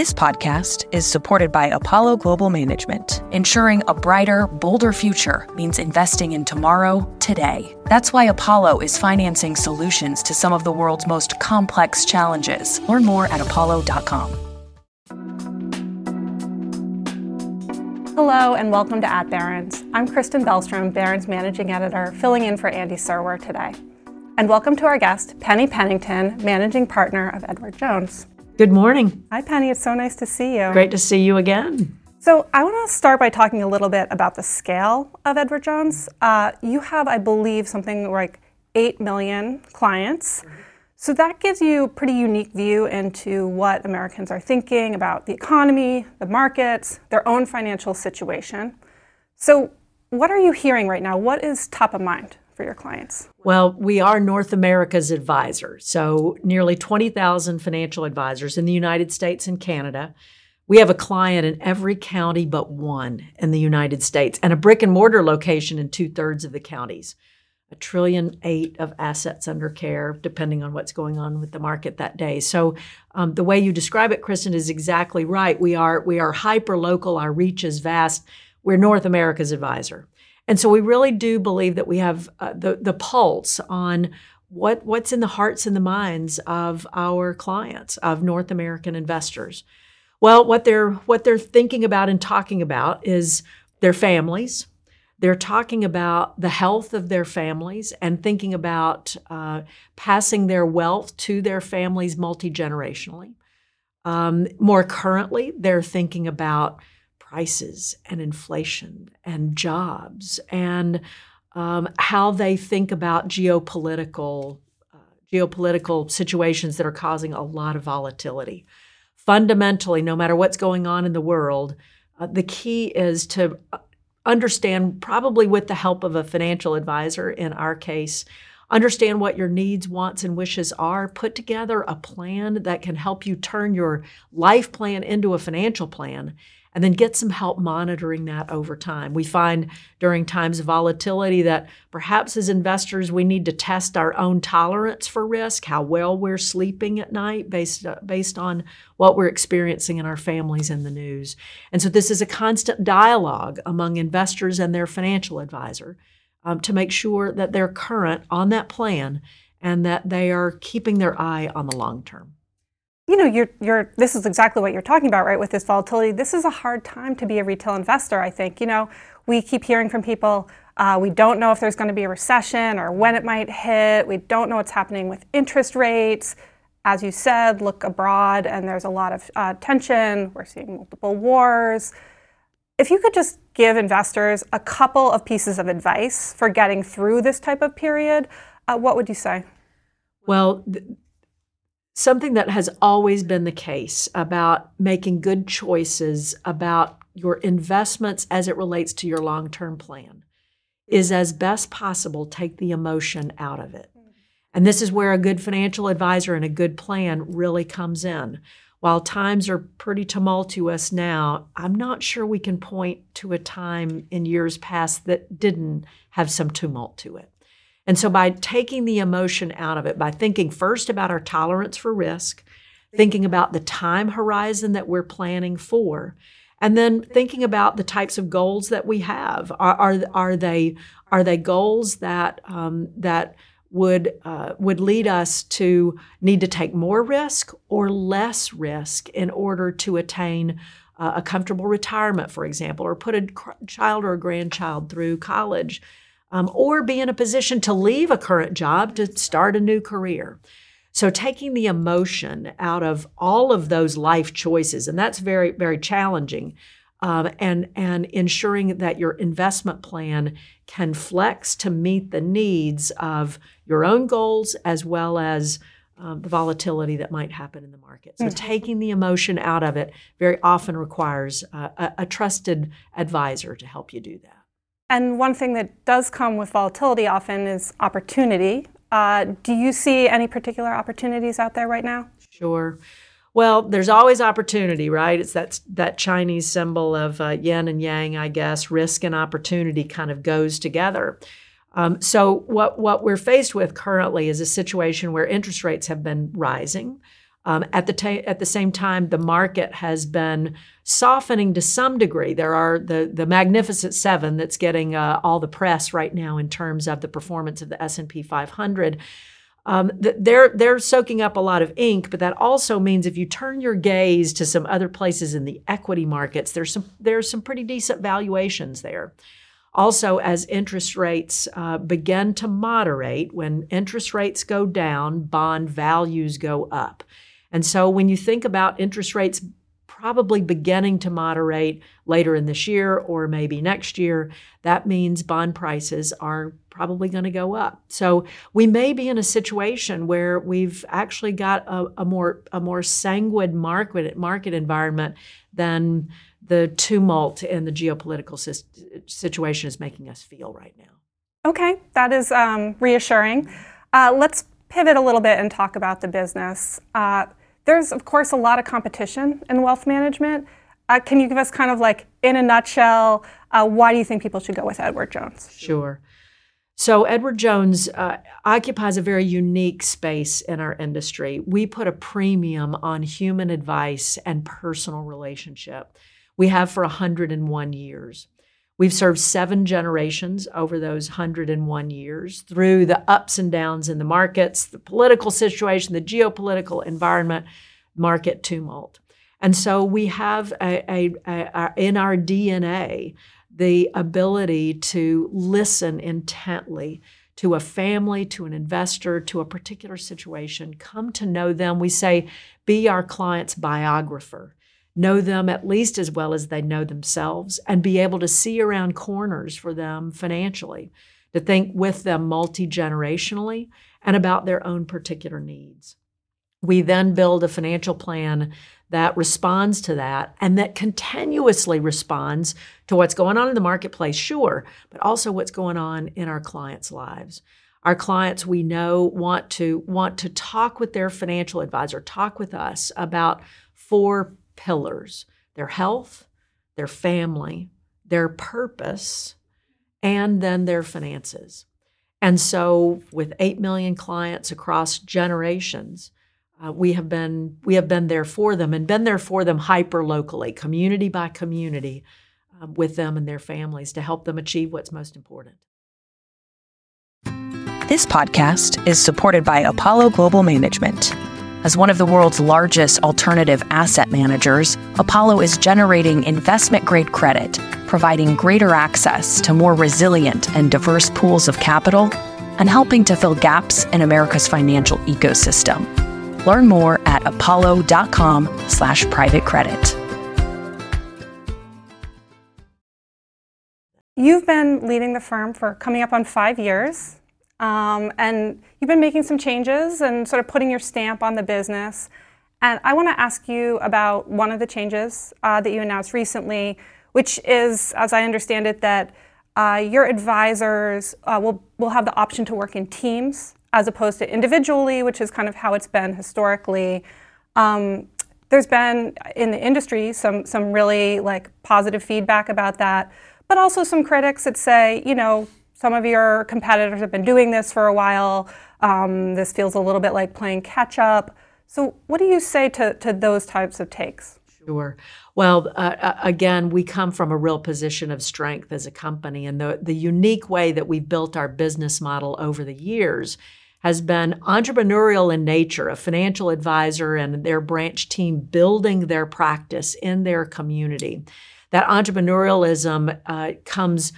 This podcast is supported by Apollo Global Management, ensuring a brighter, bolder future means investing in tomorrow, today. That's why Apollo is financing solutions to some of the world's most complex challenges. Learn more at apollo.com. Hello and welcome to At Barron's. I'm Kristen Bellstrom, Barron's managing editor, filling in for Andy Serwer today. And welcome to our guest, Penny Pennington, managing partner of Edward Jones. Good morning. Hi, Penny. It's so nice to see you. Great to see you again. So, I want to start by talking a little bit about the scale of Edward Jones. Uh, you have, I believe, something like 8 million clients. So, that gives you a pretty unique view into what Americans are thinking about the economy, the markets, their own financial situation. So, what are you hearing right now? What is top of mind? For your clients? Well, we are North America's advisor. So, nearly 20,000 financial advisors in the United States and Canada. We have a client in every county but one in the United States and a brick and mortar location in two thirds of the counties. A trillion eight of assets under care, depending on what's going on with the market that day. So, um, the way you describe it, Kristen, is exactly right. We are we are hyper local. Our reach is vast. We're North America's advisor. And so we really do believe that we have uh, the, the pulse on what, what's in the hearts and the minds of our clients, of North American investors. Well, what they're, what they're thinking about and talking about is their families. They're talking about the health of their families and thinking about uh, passing their wealth to their families multi generationally. Um, more currently, they're thinking about prices and inflation and jobs and um, how they think about geopolitical uh, geopolitical situations that are causing a lot of volatility. Fundamentally, no matter what's going on in the world, uh, the key is to uh, understand, probably with the help of a financial advisor in our case, understand what your needs, wants, and wishes are, put together a plan that can help you turn your life plan into a financial plan, and then get some help monitoring that over time. We find during times of volatility that perhaps as investors we need to test our own tolerance for risk, how well we're sleeping at night based based on what we're experiencing in our families and the news. And so this is a constant dialogue among investors and their financial advisor um, to make sure that they're current on that plan and that they are keeping their eye on the long term you know, you're, you're, this is exactly what you're talking about, right? With this volatility, this is a hard time to be a retail investor. I think, you know, we keep hearing from people, uh, we don't know if there's going to be a recession or when it might hit. We don't know what's happening with interest rates. As you said, look abroad, and there's a lot of uh, tension. We're seeing multiple wars. If you could just give investors a couple of pieces of advice for getting through this type of period, uh, what would you say? Well, th- something that has always been the case about making good choices about your investments as it relates to your long term plan is as best possible take the emotion out of it. And this is where a good financial advisor and a good plan really comes in. While times are pretty tumultuous now, I'm not sure we can point to a time in years past that didn't have some tumult to it. And so, by taking the emotion out of it, by thinking first about our tolerance for risk, thinking about the time horizon that we're planning for, and then thinking about the types of goals that we have. Are, are, are they are they goals that um, that would uh, would lead us to need to take more risk or less risk in order to attain uh, a comfortable retirement, for example, or put a child or a grandchild through college um, or be in a position to leave a current job to start a new career. So, taking the emotion out of all of those life choices, and that's very, very challenging, um, and, and ensuring that your investment plan can flex to meet the needs of your own goals as well as um, the volatility that might happen in the market. So, mm-hmm. taking the emotion out of it very often requires uh, a, a trusted advisor to help you do that. And one thing that does come with volatility often is opportunity. Uh, do you see any particular opportunities out there right now? Sure. Well, there's always opportunity, right? It's that that Chinese symbol of uh, yin and yang, I guess. Risk and opportunity kind of goes together. Um, so what what we're faced with currently is a situation where interest rates have been rising. Um, at the at the same time, the market has been softening to some degree. There are the the Magnificent Seven that's getting uh, all the press right now in terms of the performance of the S and P 500. Um, they're they're soaking up a lot of ink, but that also means if you turn your gaze to some other places in the equity markets, there's some there's some pretty decent valuations there. Also, as interest rates uh, begin to moderate, when interest rates go down, bond values go up. And so when you think about interest rates probably beginning to moderate later in this year or maybe next year, that means bond prices are probably going to go up. So we may be in a situation where we've actually got a, a more a more sanguine market market environment than the tumult in the geopolitical situation is making us feel right now. Okay, that is um, reassuring. Uh, let's pivot a little bit and talk about the business. Uh, there's, of course, a lot of competition in wealth management. Uh, can you give us kind of like, in a nutshell, uh, why do you think people should go with Edward Jones? Sure. So, Edward Jones uh, occupies a very unique space in our industry. We put a premium on human advice and personal relationship. We have for 101 years. We've served seven generations over those 101 years through the ups and downs in the markets, the political situation, the geopolitical environment, market tumult. And so we have a, a, a, in our DNA the ability to listen intently to a family, to an investor, to a particular situation, come to know them. We say, be our client's biographer know them at least as well as they know themselves, and be able to see around corners for them financially, to think with them multi generationally and about their own particular needs. We then build a financial plan that responds to that and that continuously responds to what's going on in the marketplace, sure, but also what's going on in our clients' lives. Our clients we know want to want to talk with their financial advisor, talk with us about four pillars their health, their family, their purpose, and then their finances. And so, with 8 million clients across generations, uh, we have been we have been there for them and been there for them hyper locally, community by community, uh, with them and their families to help them achieve what's most important. This podcast is supported by Apollo Global Management. As one of the world's largest alternative asset managers, Apollo is generating investment grade credit, providing greater access to more resilient and diverse pools of capital, and helping to fill gaps in America's financial ecosystem. Learn more at apollo.com/slash private credit. You've been leading the firm for coming up on five years. Um, and you've been making some changes and sort of putting your stamp on the business. And I want to ask you about one of the changes uh, that you announced recently, which is, as I understand it, that uh, your advisors uh, will, will have the option to work in teams as opposed to individually, which is kind of how it's been historically. Um, there's been in the industry some some really like positive feedback about that, but also some critics that say, you know, some of your competitors have been doing this for a while. Um, this feels a little bit like playing catch up. So, what do you say to, to those types of takes? Sure. Well, uh, uh, again, we come from a real position of strength as a company, and the, the unique way that we've built our business model over the years has been entrepreneurial in nature, a financial advisor and their branch team building their practice in their community. That entrepreneurialism uh, comes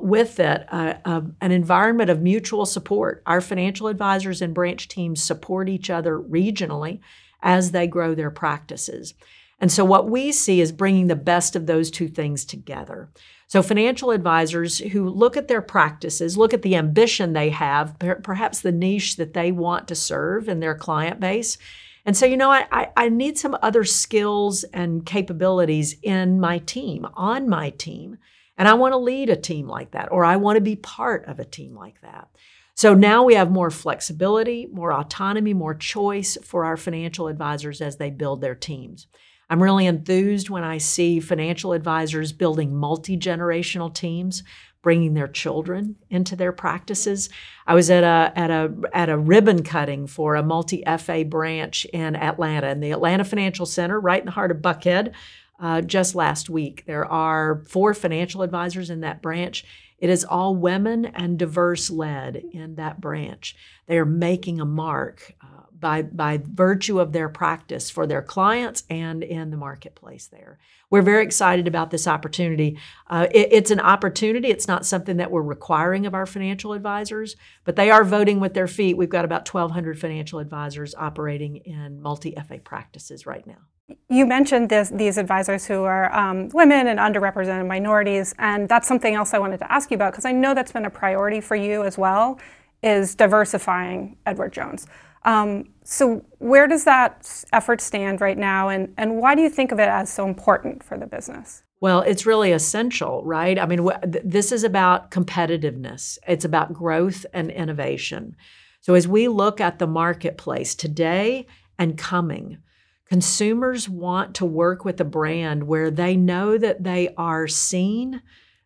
with it uh, uh, an environment of mutual support. Our financial advisors and branch teams support each other regionally as they grow their practices. And so, what we see is bringing the best of those two things together. So, financial advisors who look at their practices, look at the ambition they have, perhaps the niche that they want to serve in their client base, and so, you know, I, I need some other skills and capabilities in my team, on my team and I want to lead a team like that, or I want to be part of a team like that. So now we have more flexibility, more autonomy, more choice for our financial advisors as they build their teams. I'm really enthused when I see financial advisors building multi generational teams, bringing their children into their practices. I was at a at a at a ribbon cutting for a multi FA branch in Atlanta, in the Atlanta Financial Center, right in the heart of Buckhead. Uh, just last week, there are four financial advisors in that branch. It is all women and diverse led in that branch. They are making a mark. Uh, by, by virtue of their practice for their clients and in the marketplace there. We're very excited about this opportunity. Uh, it, it's an opportunity. It's not something that we're requiring of our financial advisors, but they are voting with their feet. We've got about 1,200 financial advisors operating in multi FA practices right now. You mentioned this, these advisors who are um, women and underrepresented minorities, and that's something else I wanted to ask you about because I know that's been a priority for you as well, is diversifying Edward Jones. Um, so, where does that effort stand right now, and, and why do you think of it as so important for the business? Well, it's really essential, right? I mean, this is about competitiveness, it's about growth and innovation. So, as we look at the marketplace today and coming, consumers want to work with a brand where they know that they are seen,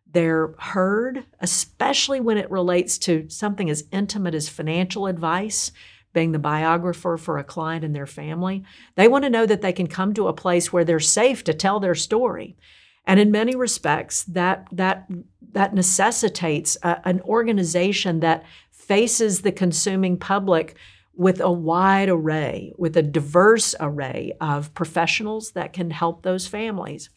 they're heard, especially when it relates to something as intimate as financial advice being the biographer for a client and their family. They want to know that they can come to a place where they're safe to tell their story. And in many respects, that that that necessitates a, an organization that faces the consuming public with a wide array, with a diverse array of professionals that can help those families.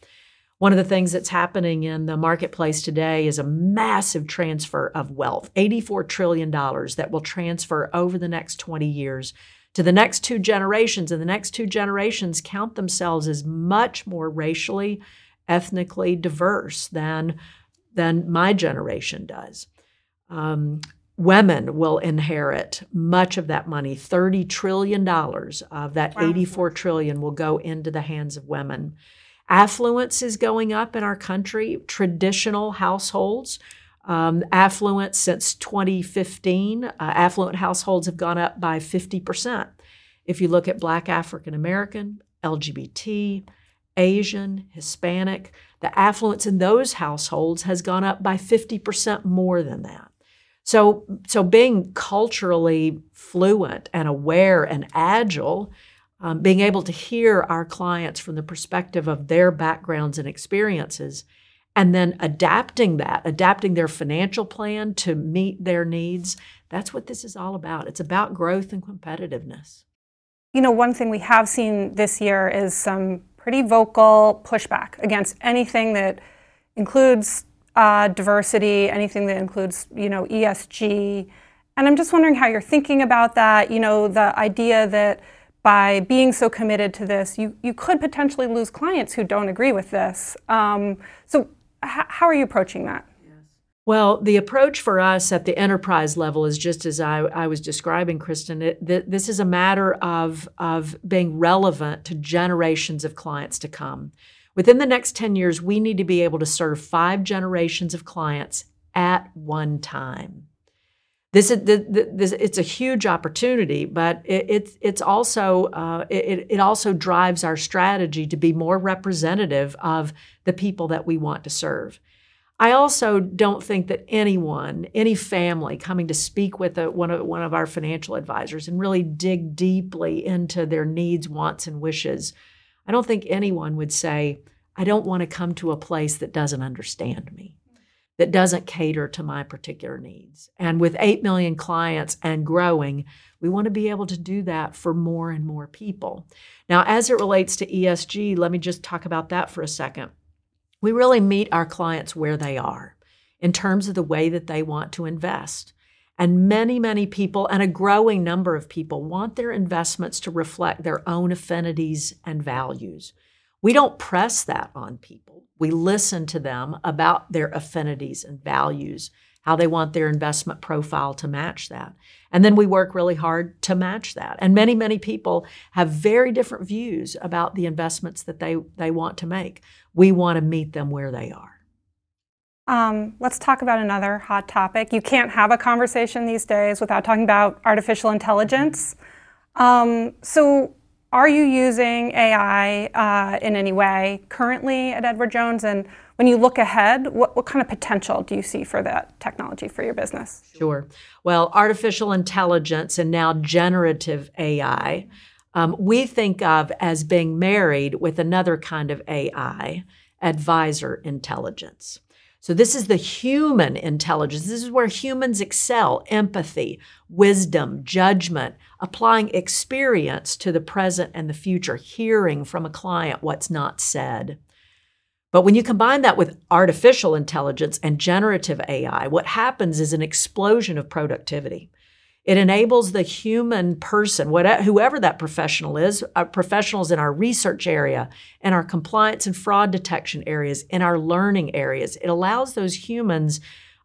One of the things that's happening in the marketplace today is a massive transfer of wealth $84 trillion that will transfer over the next 20 years to the next two generations. And the next two generations count themselves as much more racially, ethnically diverse than, than my generation does. Um, women will inherit much of that money. $30 trillion of that wow. 84 trillion will go into the hands of women. Affluence is going up in our country, traditional households. Um, affluence since 2015, uh, affluent households have gone up by 50%. If you look at Black African American, LGBT, Asian, Hispanic, the affluence in those households has gone up by 50% more than that. So, so being culturally fluent and aware and agile um, being able to hear our clients from the perspective of their backgrounds and experiences, and then adapting that, adapting their financial plan to meet their needs. That's what this is all about. It's about growth and competitiveness. You know, one thing we have seen this year is some pretty vocal pushback against anything that includes uh, diversity, anything that includes, you know, ESG. And I'm just wondering how you're thinking about that. You know, the idea that by being so committed to this, you, you could potentially lose clients who don't agree with this. Um, so, h- how are you approaching that? Well, the approach for us at the enterprise level is just as I, I was describing, Kristen. It, th- this is a matter of, of being relevant to generations of clients to come. Within the next 10 years, we need to be able to serve five generations of clients at one time. This is this, it's a huge opportunity, but it, it's it's also uh, it, it also drives our strategy to be more representative of the people that we want to serve. I also don't think that anyone, any family coming to speak with a, one, of, one of our financial advisors and really dig deeply into their needs, wants, and wishes, I don't think anyone would say, I don't want to come to a place that doesn't understand me that doesn't cater to my particular needs. And with 8 million clients and growing, we want to be able to do that for more and more people. Now, as it relates to ESG, let me just talk about that for a second. We really meet our clients where they are in terms of the way that they want to invest. And many, many people, and a growing number of people, want their investments to reflect their own affinities and values. We don't press that on people. We listen to them about their affinities and values, how they want their investment profile to match that. And then we work really hard to match that. And many, many people have very different views about the investments that they, they want to make. We want to meet them where they are. Um, let's talk about another hot topic. You can't have a conversation these days without talking about artificial intelligence. Um, so, are you using AI uh, in any way currently at Edward Jones? And when you look ahead, what, what kind of potential do you see for that technology for your business? Sure. Well, artificial intelligence and now generative AI, um, we think of as being married with another kind of AI, advisor intelligence. So, this is the human intelligence. This is where humans excel empathy, wisdom, judgment, applying experience to the present and the future, hearing from a client what's not said. But when you combine that with artificial intelligence and generative AI, what happens is an explosion of productivity. It enables the human person, whatever, whoever that professional is, uh, professionals in our research area, in our compliance and fraud detection areas, in our learning areas. It allows those humans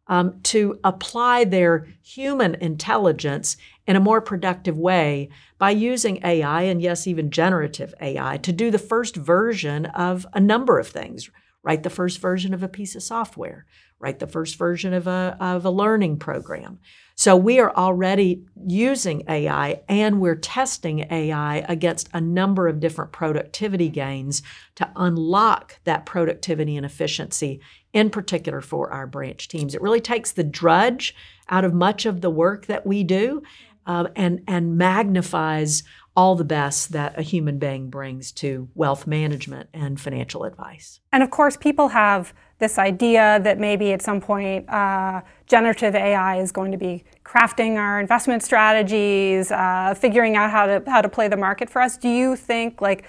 um, to apply their human intelligence in a more productive way by using AI and, yes, even generative AI to do the first version of a number of things. Write the first version of a piece of software, write the first version of a, of a learning program. So we are already using AI and we're testing AI against a number of different productivity gains to unlock that productivity and efficiency, in particular for our branch teams. It really takes the drudge out of much of the work that we do um, and, and magnifies all the best that a human being brings to wealth management and financial advice. And of course, people have this idea that maybe at some point uh, generative AI is going to be crafting our investment strategies, uh, figuring out how to how to play the market for us. Do you think like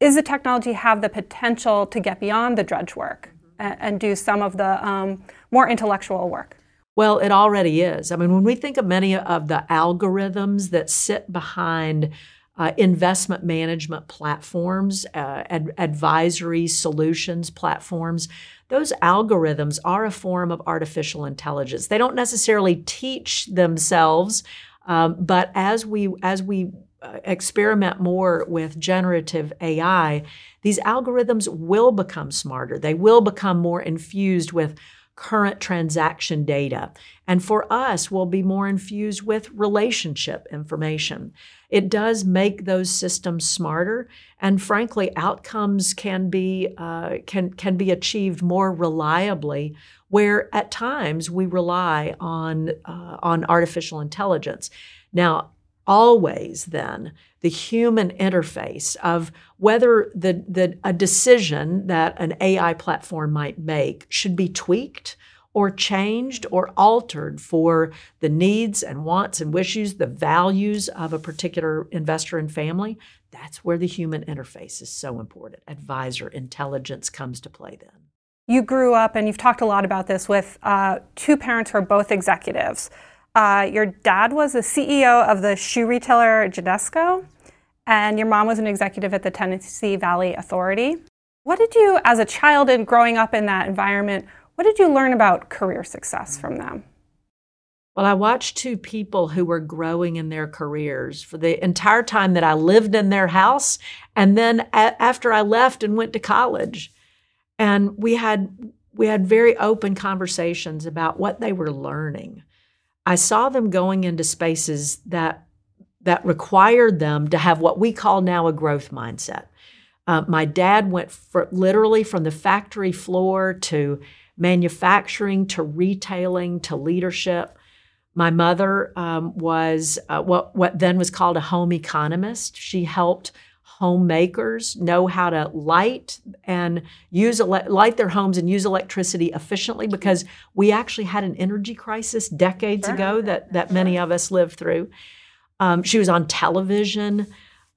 is the technology have the potential to get beyond the drudge work and, and do some of the um, more intellectual work? Well, it already is. I mean, when we think of many of the algorithms that sit behind uh, investment management platforms, uh, ad- advisory solutions platforms, those algorithms are a form of artificial intelligence. They don't necessarily teach themselves, um, but as we as we uh, experiment more with generative AI, these algorithms will become smarter. They will become more infused with current transaction data. And for us, will be more infused with relationship information. It does make those systems smarter, and frankly, outcomes can be uh, can can be achieved more reliably. Where at times we rely on uh, on artificial intelligence. Now, always then the human interface of whether the, the a decision that an AI platform might make should be tweaked or changed or altered for the needs and wants and wishes, the values of a particular investor and family, that's where the human interface is so important. Advisor intelligence comes to play then. You grew up, and you've talked a lot about this, with uh, two parents who are both executives. Uh, your dad was the CEO of the shoe retailer Genesco, and your mom was an executive at the Tennessee Valley Authority. What did you, as a child and growing up in that environment, what did you learn about career success from them? Well, I watched two people who were growing in their careers for the entire time that I lived in their house, and then a- after I left and went to college. And we had we had very open conversations about what they were learning. I saw them going into spaces that that required them to have what we call now a growth mindset. Uh, my dad went for, literally from the factory floor to manufacturing to retailing to leadership. My mother um, was uh, what, what then was called a home economist. She helped homemakers know how to light and use ele- light their homes and use electricity efficiently because we actually had an energy crisis decades sure. ago that that many of us lived through. Um, she was on television.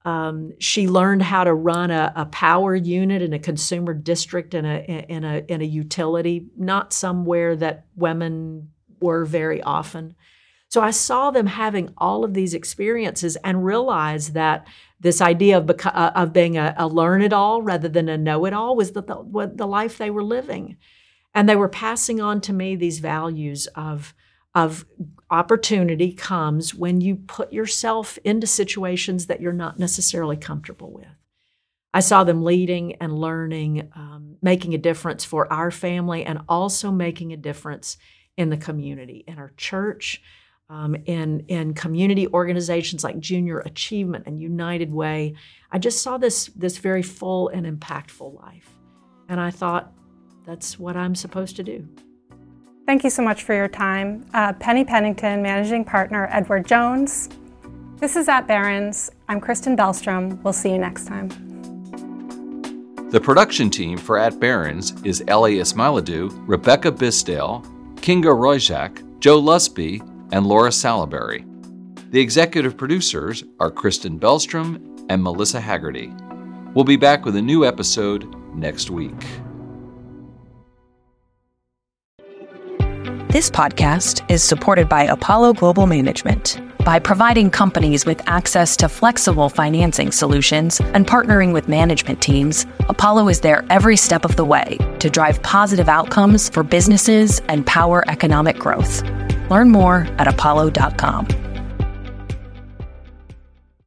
Um, she learned how to run a, a, power unit in a consumer district in a in a in a utility, not somewhere that women were very often. So I saw them having all of these experiences and realized that this idea of, beca- uh, of being a, a learn it all rather than a know it all was the, the, the life they were living. And they were passing on to me these values of, of opportunity comes when you put yourself into situations that you're not necessarily comfortable with. I saw them leading and learning, um, making a difference for our family, and also making a difference in the community, in our church, um, in, in community organizations like Junior Achievement and United Way. I just saw this, this very full and impactful life. And I thought, that's what I'm supposed to do. Thank you so much for your time. Uh, Penny Pennington, Managing Partner, Edward Jones. This is At Barron's. I'm Kristen Bellstrom. We'll see you next time. The production team for At Barron's is Ellie Ismailidou, Rebecca Bisdale, Kinga Royjak, Joe Lusby, and Laura Salaberry. The executive producers are Kristen Bellstrom and Melissa Haggerty. We'll be back with a new episode next week. This podcast is supported by Apollo Global Management. By providing companies with access to flexible financing solutions and partnering with management teams, Apollo is there every step of the way to drive positive outcomes for businesses and power economic growth. Learn more at apollo.com.